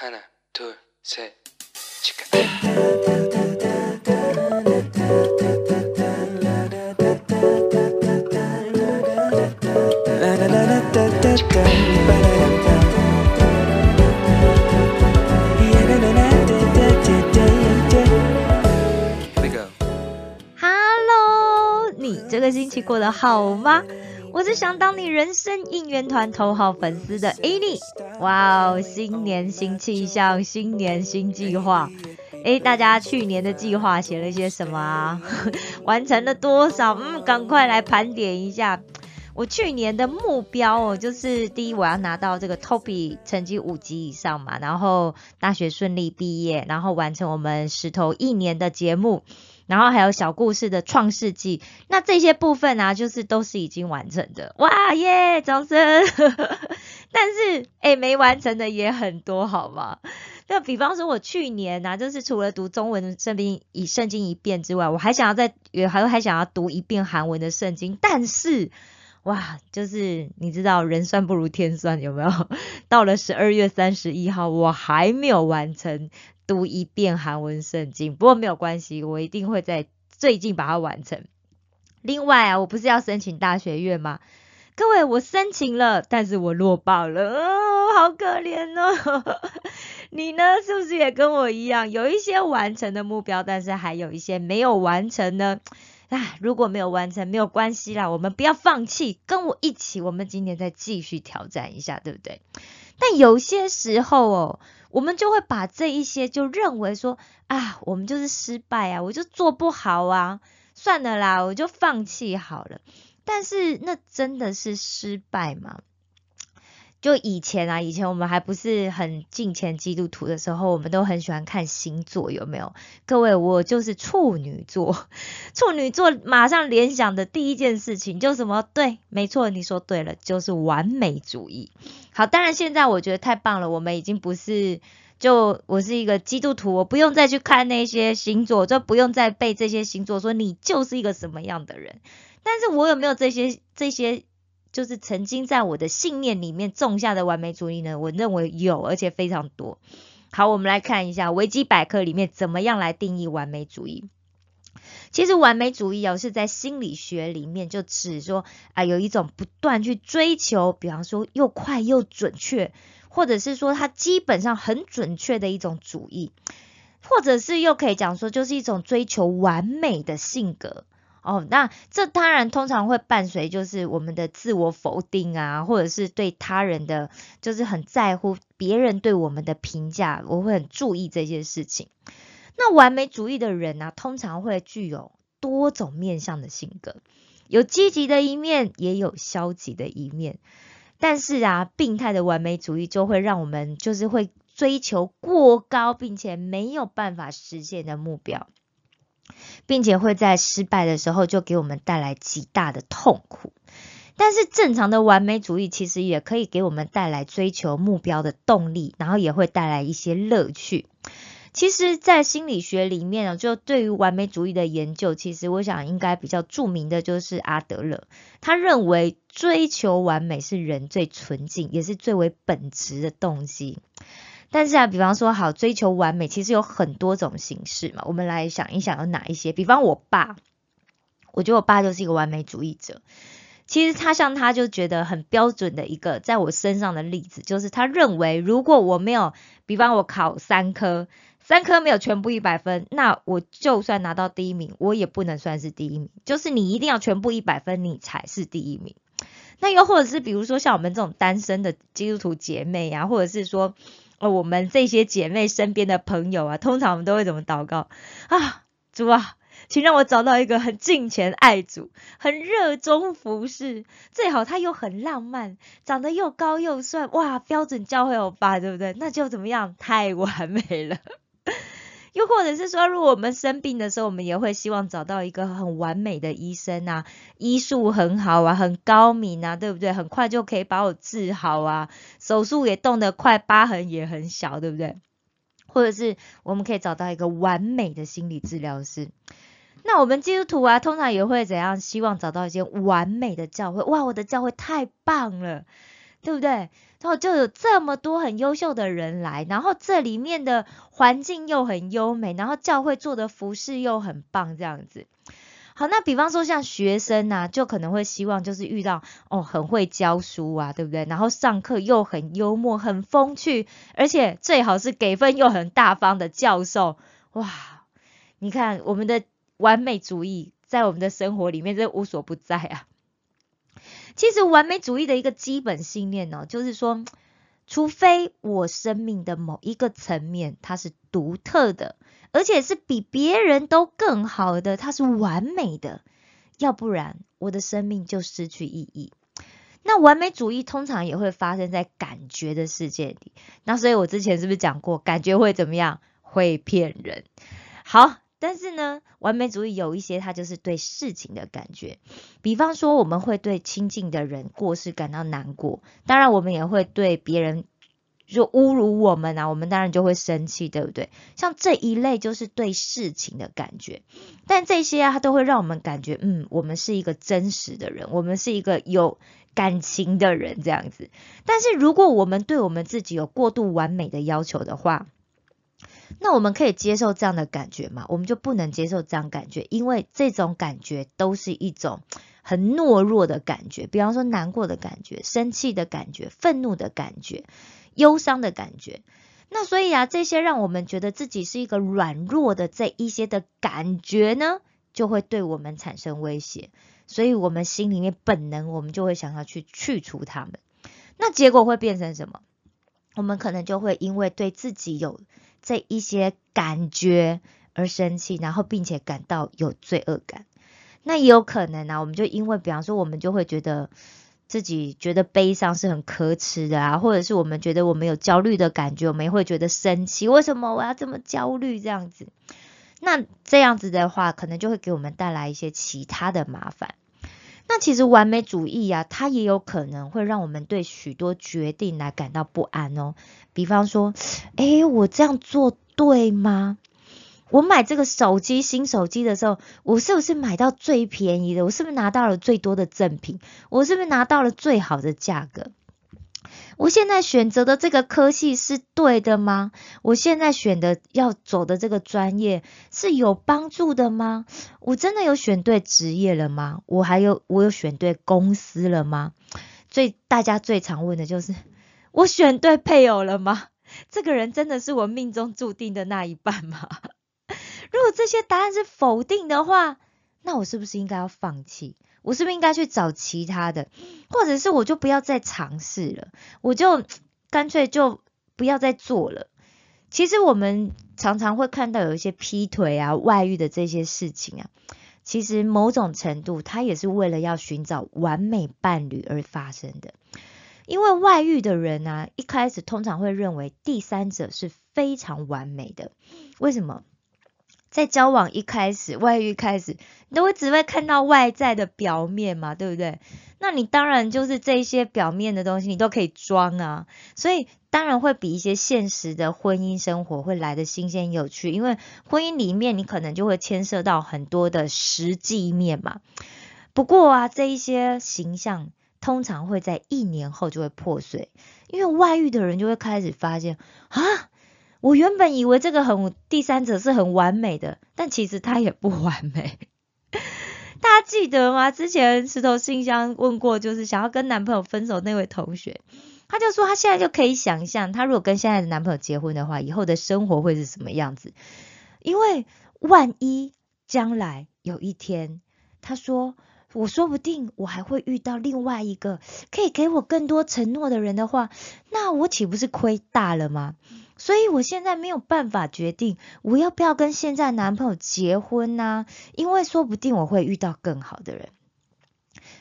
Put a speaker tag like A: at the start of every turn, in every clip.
A: 하나, 둘, 셋, 치카. Here we go.
B: Hello，你这个星期过得好吗？我是想当你人生应援团头号粉丝的 Annie。 哇哦，新年新气象，新年新计划。诶，大家去年的计划写了一些什么啊？完成了多少？嗯，赶快来盘点一下。我去年的目标哦，就是第一我要拿到这个 TOPI 成绩五级以上嘛，然后大学顺利毕业，然后完成我们石头一年的节目，然后还有小故事的创世纪。那这些部分啊，就是都是已经完成的。哇耶，掌声！但是诶，没完成的也很多，好吗？那比方说，我去年啊，就是除了读中文的圣经以圣经一遍之外，我还想要再也还还想要读一遍韩文的圣经，但是。哇，就是你知道人算不如天算，有没有？到了十二月三十一号，我还没有完成读一遍韩文圣经，不过没有关系，我一定会在最近把它完成。另外啊，我不是要申请大学院吗？各位，我申请了，但是我落榜了，哦，好可怜哦。你呢，是不是也跟我一样，有一些完成的目标，但是还有一些没有完成呢？啊，如果没有完成，没有关系啦，我们不要放弃，跟我一起，我们今年再继续挑战一下，对不对？但有些时候哦，我们就会把这一些就认为说啊，我们就是失败啊，我就做不好啊，算了啦，我就放弃好了。但是那真的是失败吗？就以前啊，以前我们还不是很敬虔基督徒的时候，我们都很喜欢看星座，有没有？各位，我就是处女座，处女座马上联想的第一件事情就什么？对，没错，你说对了，就是完美主义。好，当然现在我觉得太棒了，我们已经不是就我是一个基督徒，我不用再去看那些星座，就不用再背这些星座，说你就是一个什么样的人。但是我有没有这些这些？就是曾经在我的信念里面种下的完美主义呢？我认为有，而且非常多。好，我们来看一下维基百科里面怎么样来定义完美主义。其实完美主义哦是在心理学里面就指说啊有一种不断去追求，比方说又快又准确，或者是说它基本上很准确的一种主义，或者是又可以讲说就是一种追求完美的性格。哦，那这当然通常会伴随就是我们的自我否定啊，或者是对他人的就是很在乎别人对我们的评价，我会很注意这些事情。那完美主义的人呢，通常会具有多种面向的性格，有积极的一面，也有消极的一面。但是啊，病态的完美主义就会让我们就是会追求过高，并且没有办法实现的目标。并且会在失败的时候就给我们带来极大的痛苦，但是正常的完美主义其实也可以给我们带来追求目标的动力，然后也会带来一些乐趣。其实，在心理学里面呢，就对于完美主义的研究，其实我想应该比较著名的就是阿德勒，他认为追求完美是人最纯净也是最为本质的动机。但是啊，比方说好追求完美，其实有很多种形式嘛。我们来想一想有哪一些？比方我爸，我觉得我爸就是一个完美主义者。其实他像他就觉得很标准的一个在我身上的例子，就是他认为如果我没有，比方我考三科，三科没有全部一百分，那我就算拿到第一名，我也不能算是第一名。就是你一定要全部一百分，你才是第一名。那又或者是比如说像我们这种单身的基督徒姐妹呀，或者是说。哦，我们这些姐妹身边的朋友啊，通常我们都会怎么祷告啊？主啊，请让我找到一个很敬虔爱主、很热衷服侍，最好他又很浪漫，长得又高又帅，哇，标准教会欧巴，对不对？那就怎么样？太完美了。又或者是说，如果我们生病的时候，我们也会希望找到一个很完美的医生啊，医术很好啊，很高明啊，对不对？很快就可以把我治好啊，手术也动得快，疤痕也很小，对不对？或者是我们可以找到一个完美的心理治疗师。那我们基督徒啊，通常也会怎样？希望找到一间完美的教会。哇，我的教会太棒了！对不对？然后就有这么多很优秀的人来，然后这里面的环境又很优美，然后教会做的服饰又很棒，这样子。好，那比方说像学生呐，就可能会希望就是遇到哦很会教书啊，对不对？然后上课又很幽默、很风趣，而且最好是给分又很大方的教授。哇，你看我们的完美主义在我们的生活里面真无所不在啊。其实完美主义的一个基本信念呢，就是说，除非我生命的某一个层面它是独特的。而且是比别人都更好的，它是完美的，要不然我的生命就失去意义。那完美主义通常也会发生在感觉的世界里。那所以我之前是不是讲过，感觉会怎么样？会骗人。好，但是呢，完美主义有一些，它就是对事情的感觉。比方说，我们会对亲近的人过世感到难过，当然我们也会对别人。就侮辱我们啊，我们当然就会生气，对不对？像这一类就是对事情的感觉，但这些啊，它都会让我们感觉，嗯，我们是一个真实的人，我们是一个有感情的人，这样子。但是如果我们对我们自己有过度完美的要求的话，那我们可以接受这样的感觉吗？我们就不能接受这样感觉，因为这种感觉都是一种很懦弱的感觉，比方说难过的感觉、生气的感觉、愤怒的感觉。忧伤的感觉，那所以啊，这些让我们觉得自己是一个软弱的这一些的感觉呢，就会对我们产生威胁，所以我们心里面本能，我们就会想要去去除它们。那结果会变成什么？我们可能就会因为对自己有这一些感觉而生气，然后并且感到有罪恶感。那也有可能啊，我们就因为，比方说，我们就会觉得。自己觉得悲伤是很可耻的啊，或者是我们觉得我们有焦虑的感觉，我们也会觉得生气。为什么我要这么焦虑？这样子，那这样子的话，可能就会给我们带来一些其他的麻烦。那其实完美主义啊，它也有可能会让我们对许多决定来感到不安哦。比方说，诶，我这样做对吗？我买这个手机新手机的时候，我是不是买到最便宜的？我是不是拿到了最多的赠品？我是不是拿到了最好的价格？我现在选择的这个科系是对的吗？我现在选的要走的这个专业是有帮助的吗？我真的有选对职业了吗？我还有我有选对公司了吗？最大家最常问的就是我选对配偶了吗？这个人真的是我命中注定的那一半吗？如果这些答案是否定的话，那我是不是应该要放弃？我是不是应该去找其他的，或者是我就不要再尝试了，我就干脆就不要再做了？其实我们常常会看到有一些劈腿啊、外遇的这些事情啊，其实某种程度它也是为了要寻找完美伴侣而发生的。因为外遇的人啊，一开始通常会认为第三者是非常完美的，为什么？在交往一开始，外遇开始，你都会只会看到外在的表面嘛，对不对？那你当然就是这些表面的东西，你都可以装啊，所以当然会比一些现实的婚姻生活会来的新鲜有趣，因为婚姻里面你可能就会牵涉到很多的实际面嘛。不过啊，这一些形象通常会在一年后就会破碎，因为外遇的人就会开始发现啊。我原本以为这个很第三者是很完美的，但其实他也不完美。大家记得吗？之前石头信箱问过，就是想要跟男朋友分手那位同学，他就说他现在就可以想象，他如果跟现在的男朋友结婚的话，以后的生活会是什么样子。因为万一将来有一天，他说我说不定我还会遇到另外一个可以给我更多承诺的人的话，那我岂不是亏大了吗？所以我现在没有办法决定我要不要跟现在男朋友结婚呢？因为说不定我会遇到更好的人。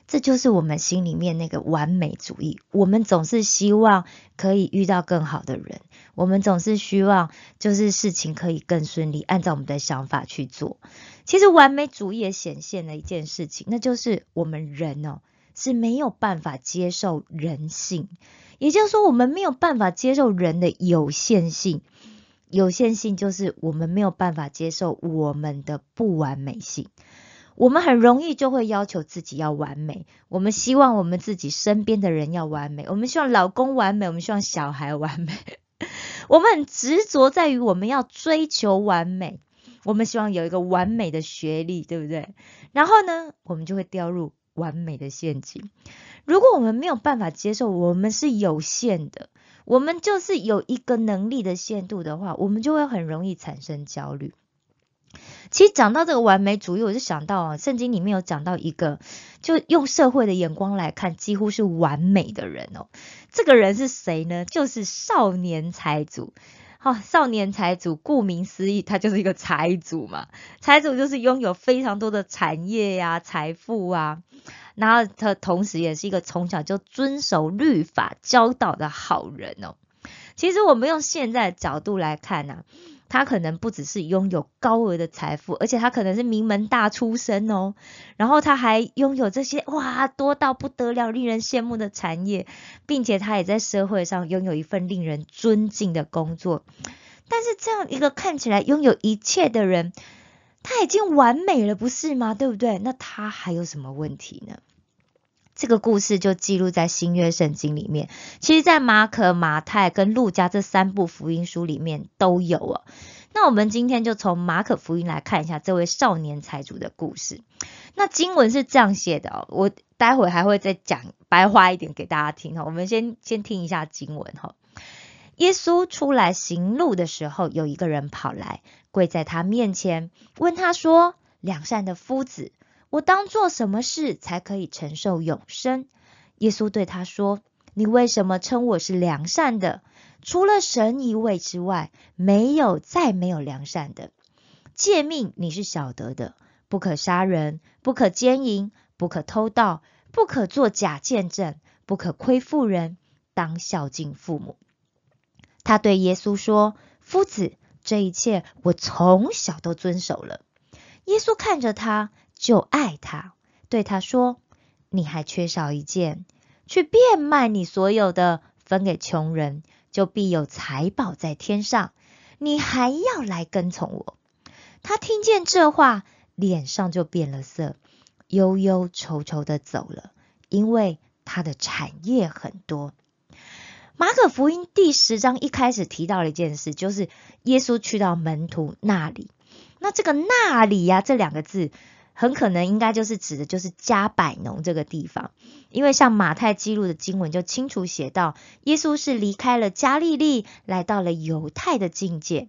B: 这就是我们心里面那个完美主义。我们总是希望可以遇到更好的人，我们总是希望就是事情可以更顺利，按照我们的想法去做。其实完美主义也显现了一件事情，那就是我们人哦是没有办法接受人性。也就是说，我们没有办法接受人的有限性，有限性就是我们没有办法接受我们的不完美性。我们很容易就会要求自己要完美，我们希望我们自己身边的人要完美，我们希望老公完美，我们希望小孩完美，我们很执着在于我们要追求完美，我们希望有一个完美的学历，对不对？然后呢，我们就会掉入完美的陷阱。如果我们没有办法接受我们是有限的，我们就是有一个能力的限度的话，我们就会很容易产生焦虑。其实讲到这个完美主义，我就想到啊，圣经里面有讲到一个，就用社会的眼光来看，几乎是完美的人哦。这个人是谁呢？就是少年财主。好，少年财主，顾名思义，他就是一个财主嘛。财主就是拥有非常多的产业呀、财富啊，然后他同时也是一个从小就遵守律法教导的好人哦。其实我们用现在的角度来看呢。他可能不只是拥有高额的财富，而且他可能是名门大出身哦。然后他还拥有这些哇多到不得了、令人羡慕的产业，并且他也在社会上拥有一份令人尊敬的工作。但是这样一个看起来拥有一切的人，他已经完美了，不是吗？对不对？那他还有什么问题呢？这个故事就记录在新约圣经里面，其实，在马可、马太跟路加这三部福音书里面都有哦。那我们今天就从马可福音来看一下这位少年财主的故事。那经文是这样写的哦，我待会还会再讲白话一点给大家听哈。我们先先听一下经文哈。耶稣出来行路的时候，有一个人跑来跪在他面前，问他说：“良善的夫子。”我当做什么事才可以承受永生？耶稣对他说：“你为什么称我是良善的？除了神一位之外，没有再没有良善的。诫命你是晓得的：不可杀人，不可奸淫，不可偷盗，不可作假见证，不可亏负人，当孝敬父母。”他对耶稣说：“夫子，这一切我从小都遵守了。”耶稣看着他。就爱他，对他说：“你还缺少一件，去变卖你所有的，分给穷人，就必有财宝在天上。你还要来跟从我。”他听见这话，脸上就变了色，忧忧愁愁的走了，因为他的产业很多。马可福音第十章一开始提到了一件事，就是耶稣去到门徒那里。那这个那里呀，这两个字。很可能应该就是指的就是加百农这个地方，因为像马太记录的经文就清楚写到，耶稣是离开了加利利，来到了犹太的境界。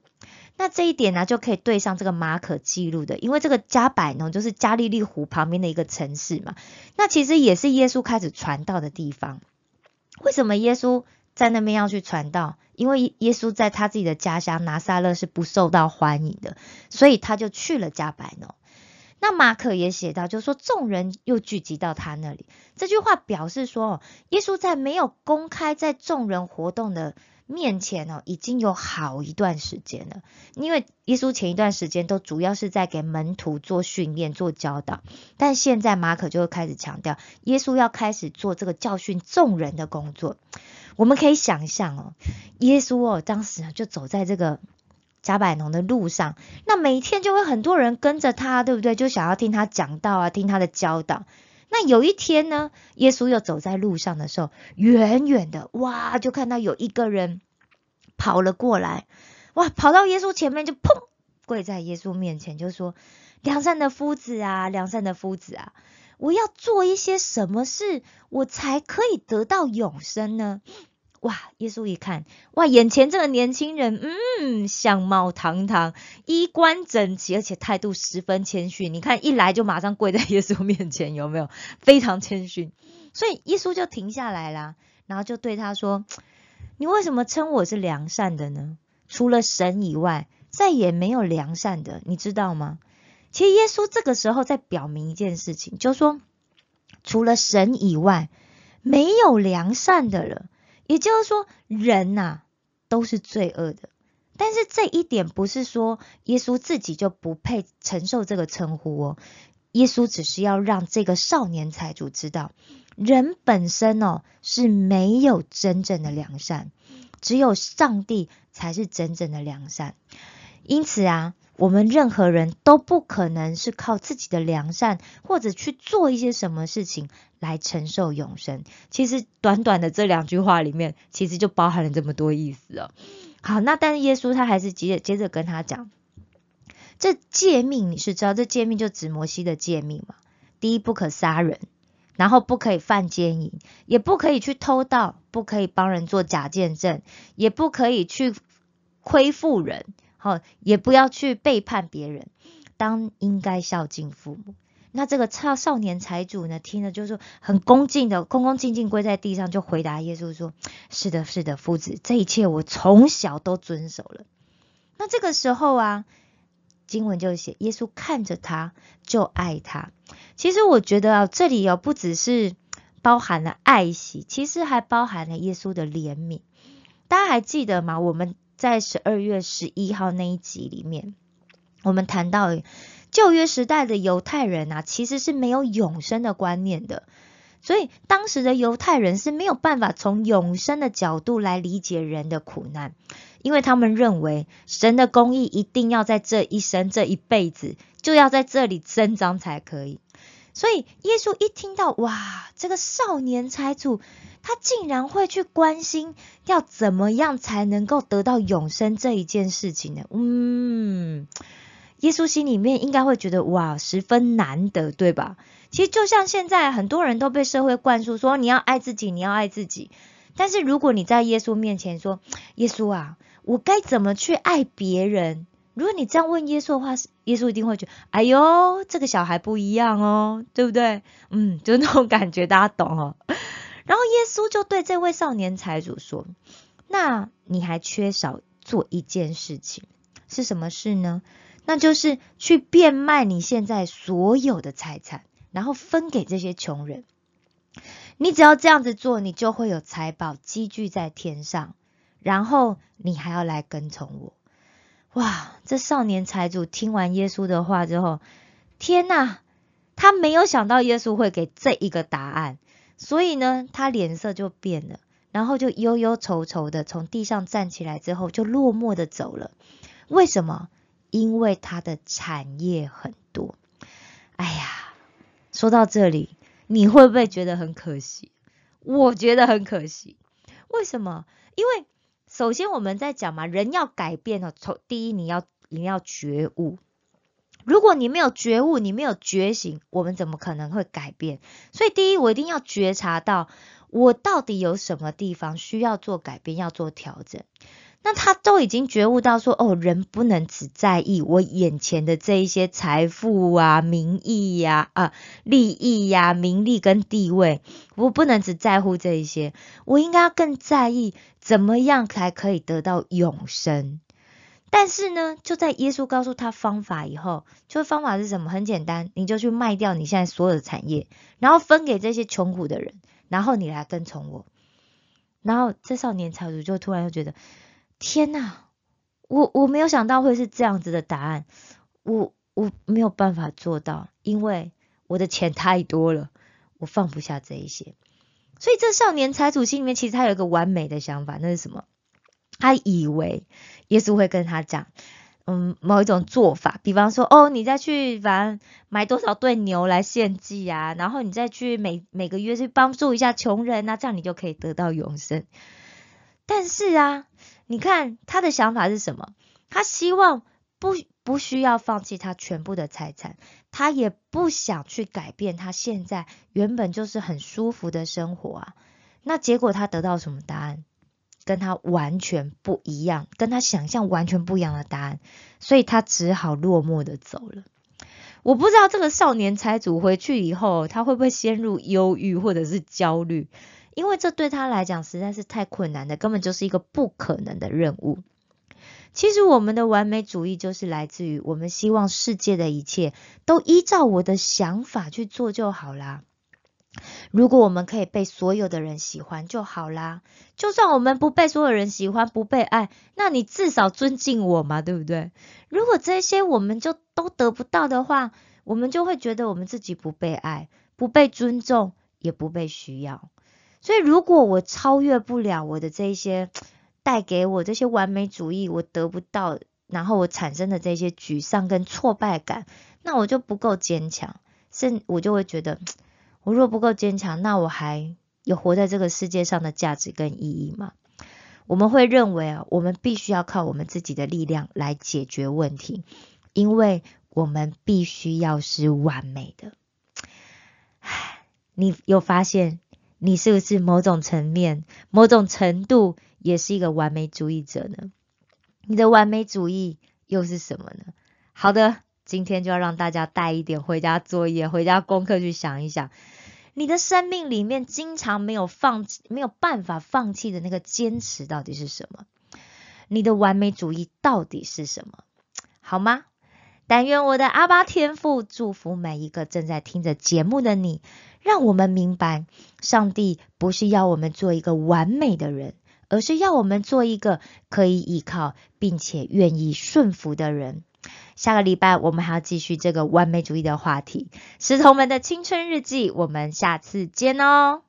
B: 那这一点呢，就可以对上这个马可记录的，因为这个加百农就是加利利湖旁边的一个城市嘛。那其实也是耶稣开始传道的地方。为什么耶稣在那边要去传道？因为耶稣在他自己的家乡拿撒勒是不受到欢迎的，所以他就去了加百农。那马可也写到，就是说众人又聚集到他那里。这句话表示说，耶稣在没有公开在众人活动的面前哦，已经有好一段时间了。因为耶稣前一段时间都主要是在给门徒做训练、做教导，但现在马可就会开始强调，耶稣要开始做这个教训众人的工作。我们可以想象哦，耶稣哦，当时就走在这个。加百农的路上，那每天就会很多人跟着他，对不对？就想要听他讲道啊，听他的教导。那有一天呢，耶稣又走在路上的时候，远远的哇，就看到有一个人跑了过来，哇，跑到耶稣前面就砰跪在耶稣面前，就说：“良善的夫子啊，良善的夫子啊，我要做一些什么事，我才可以得到永生呢？”哇！耶稣一看，哇，眼前这个年轻人，嗯，相貌堂堂，衣冠整齐，而且态度十分谦逊。你看，一来就马上跪在耶稣面前，有没有？非常谦逊。所以耶稣就停下来啦，然后就对他说：“你为什么称我是良善的呢？除了神以外，再也没有良善的，你知道吗？”其实耶稣这个时候在表明一件事情，就说：除了神以外，没有良善的了。也就是说，人呐都是罪恶的，但是这一点不是说耶稣自己就不配承受这个称呼哦。耶稣只是要让这个少年财主知道，人本身哦是没有真正的良善，只有上帝才是真正的良善。因此啊。我们任何人都不可能是靠自己的良善或者去做一些什么事情来承受永生。其实短短的这两句话里面，其实就包含了这么多意思哦。好，那但是耶稣他还是接着接着跟他讲，这诫命你是知道，这诫命就指摩西的诫命嘛。第一，不可杀人，然后不可以犯奸淫，也不可以去偷盗，不可以帮人做假见证，也不可以去亏负人，好，也不要去背叛别人，当应该孝敬父母。那这个少少年财主呢，听了就是很恭敬的，恭恭敬敬跪在地上，就回答耶稣说：“是的，是的，夫子，这一切我从小都遵守了。”那这个时候啊，经文就写耶稣看着他就爱他。其实我觉得啊，这里哦不只是包含了爱惜，其实还包含了耶稣的怜悯。大家还记得吗？我们在十二月十一号那一集里面，我们谈到。旧约时代的犹太人啊，其实是没有永生的观念的，所以当时的犹太人是没有办法从永生的角度来理解人的苦难，因为他们认为神的公义一定要在这一生、这一辈子就要在这里增长才可以。所以耶稣一听到哇，这个少年财主他竟然会去关心要怎么样才能够得到永生这一件事情呢？嗯。耶稣心里面应该会觉得哇，十分难得，对吧？其实就像现在很多人都被社会灌输说你要爱自己，你要爱自己。但是如果你在耶稣面前说，耶稣啊，我该怎么去爱别人？如果你这样问耶稣的话，耶稣一定会觉得，哎呦，这个小孩不一样哦，对不对？嗯，就那种感觉，大家懂哦。然后耶稣就对这位少年财主说，那你还缺少做一件事情，是什么事呢？那就是去变卖你现在所有的财产，然后分给这些穷人。你只要这样子做，你就会有财宝积聚在天上，然后你还要来跟从我。哇！这少年财主听完耶稣的话之后，天呐，他没有想到耶稣会给这一个答案，所以呢，他脸色就变了，然后就忧忧愁愁的从地上站起来之后，就落寞的走了。为什么？因为他的产业很多，哎呀，说到这里，你会不会觉得很可惜？我觉得很可惜。为什么？因为首先我们在讲嘛，人要改变哦，从第一你要你要觉悟。如果你没有觉悟，你没有觉醒，我们怎么可能会改变？所以第一，我一定要觉察到我到底有什么地方需要做改变，要做调整。那他都已经觉悟到说，哦，人不能只在意我眼前的这一些财富啊、名义呀、啊利益呀、名利跟地位，我不能只在乎这一些，我应该更在意怎么样才可以得到永生。但是呢，就在耶稣告诉他方法以后，就方法是什么？很简单，你就去卖掉你现在所有的产业，然后分给这些穷苦的人，然后你来跟从我。然后这少年财主就突然又觉得。天呐，我我没有想到会是这样子的答案，我我没有办法做到，因为我的钱太多了，我放不下这一些。所以这少年财主心里面其实他有一个完美的想法，那是什么？他以为耶稣会跟他讲，嗯，某一种做法，比方说，哦，你再去反正买多少对牛来献祭啊，然后你再去每每个月去帮助一下穷人啊，这样你就可以得到永生。但是啊。你看他的想法是什么？他希望不不需要放弃他全部的财产，他也不想去改变他现在原本就是很舒服的生活啊。那结果他得到什么答案？跟他完全不一样，跟他想象完全不一样的答案，所以他只好落寞的走了。我不知道这个少年财主回去以后，他会不会陷入忧郁或者是焦虑？因为这对他来讲实在是太困难的，根本就是一个不可能的任务。其实我们的完美主义就是来自于我们希望世界的一切都依照我的想法去做就好啦。如果我们可以被所有的人喜欢就好啦。就算我们不被所有人喜欢、不被爱，那你至少尊敬我嘛，对不对？如果这些我们就都得不到的话，我们就会觉得我们自己不被爱、不被尊重，也不被需要。所以，如果我超越不了我的这些带给我这些完美主义，我得不到然后我产生的这些沮丧跟挫败感，那我就不够坚强，甚我就会觉得，我若不够坚强，那我还有活在这个世界上的价值跟意义吗？我们会认为啊，我们必须要靠我们自己的力量来解决问题，因为我们必须要是完美的。唉，你有发现你是不是某种层面、某种程度也是一个完美主义者呢？你的完美主义又是什么呢？好的，今天就要让大家带一点回家作业、回家功课去想一想。你的生命里面经常没有放弃、没有办法放弃的那个坚持到底是什么？你的完美主义到底是什么？好吗？但愿我的阿巴天父祝福每一个正在听着节目的你，让我们明白，上帝不是要我们做一个完美的人，而是要我们做一个可以依靠并且愿意顺服的人。下个礼拜我们还要继续这个完美主义的话题，石头们的青春日记，我们下次见哦。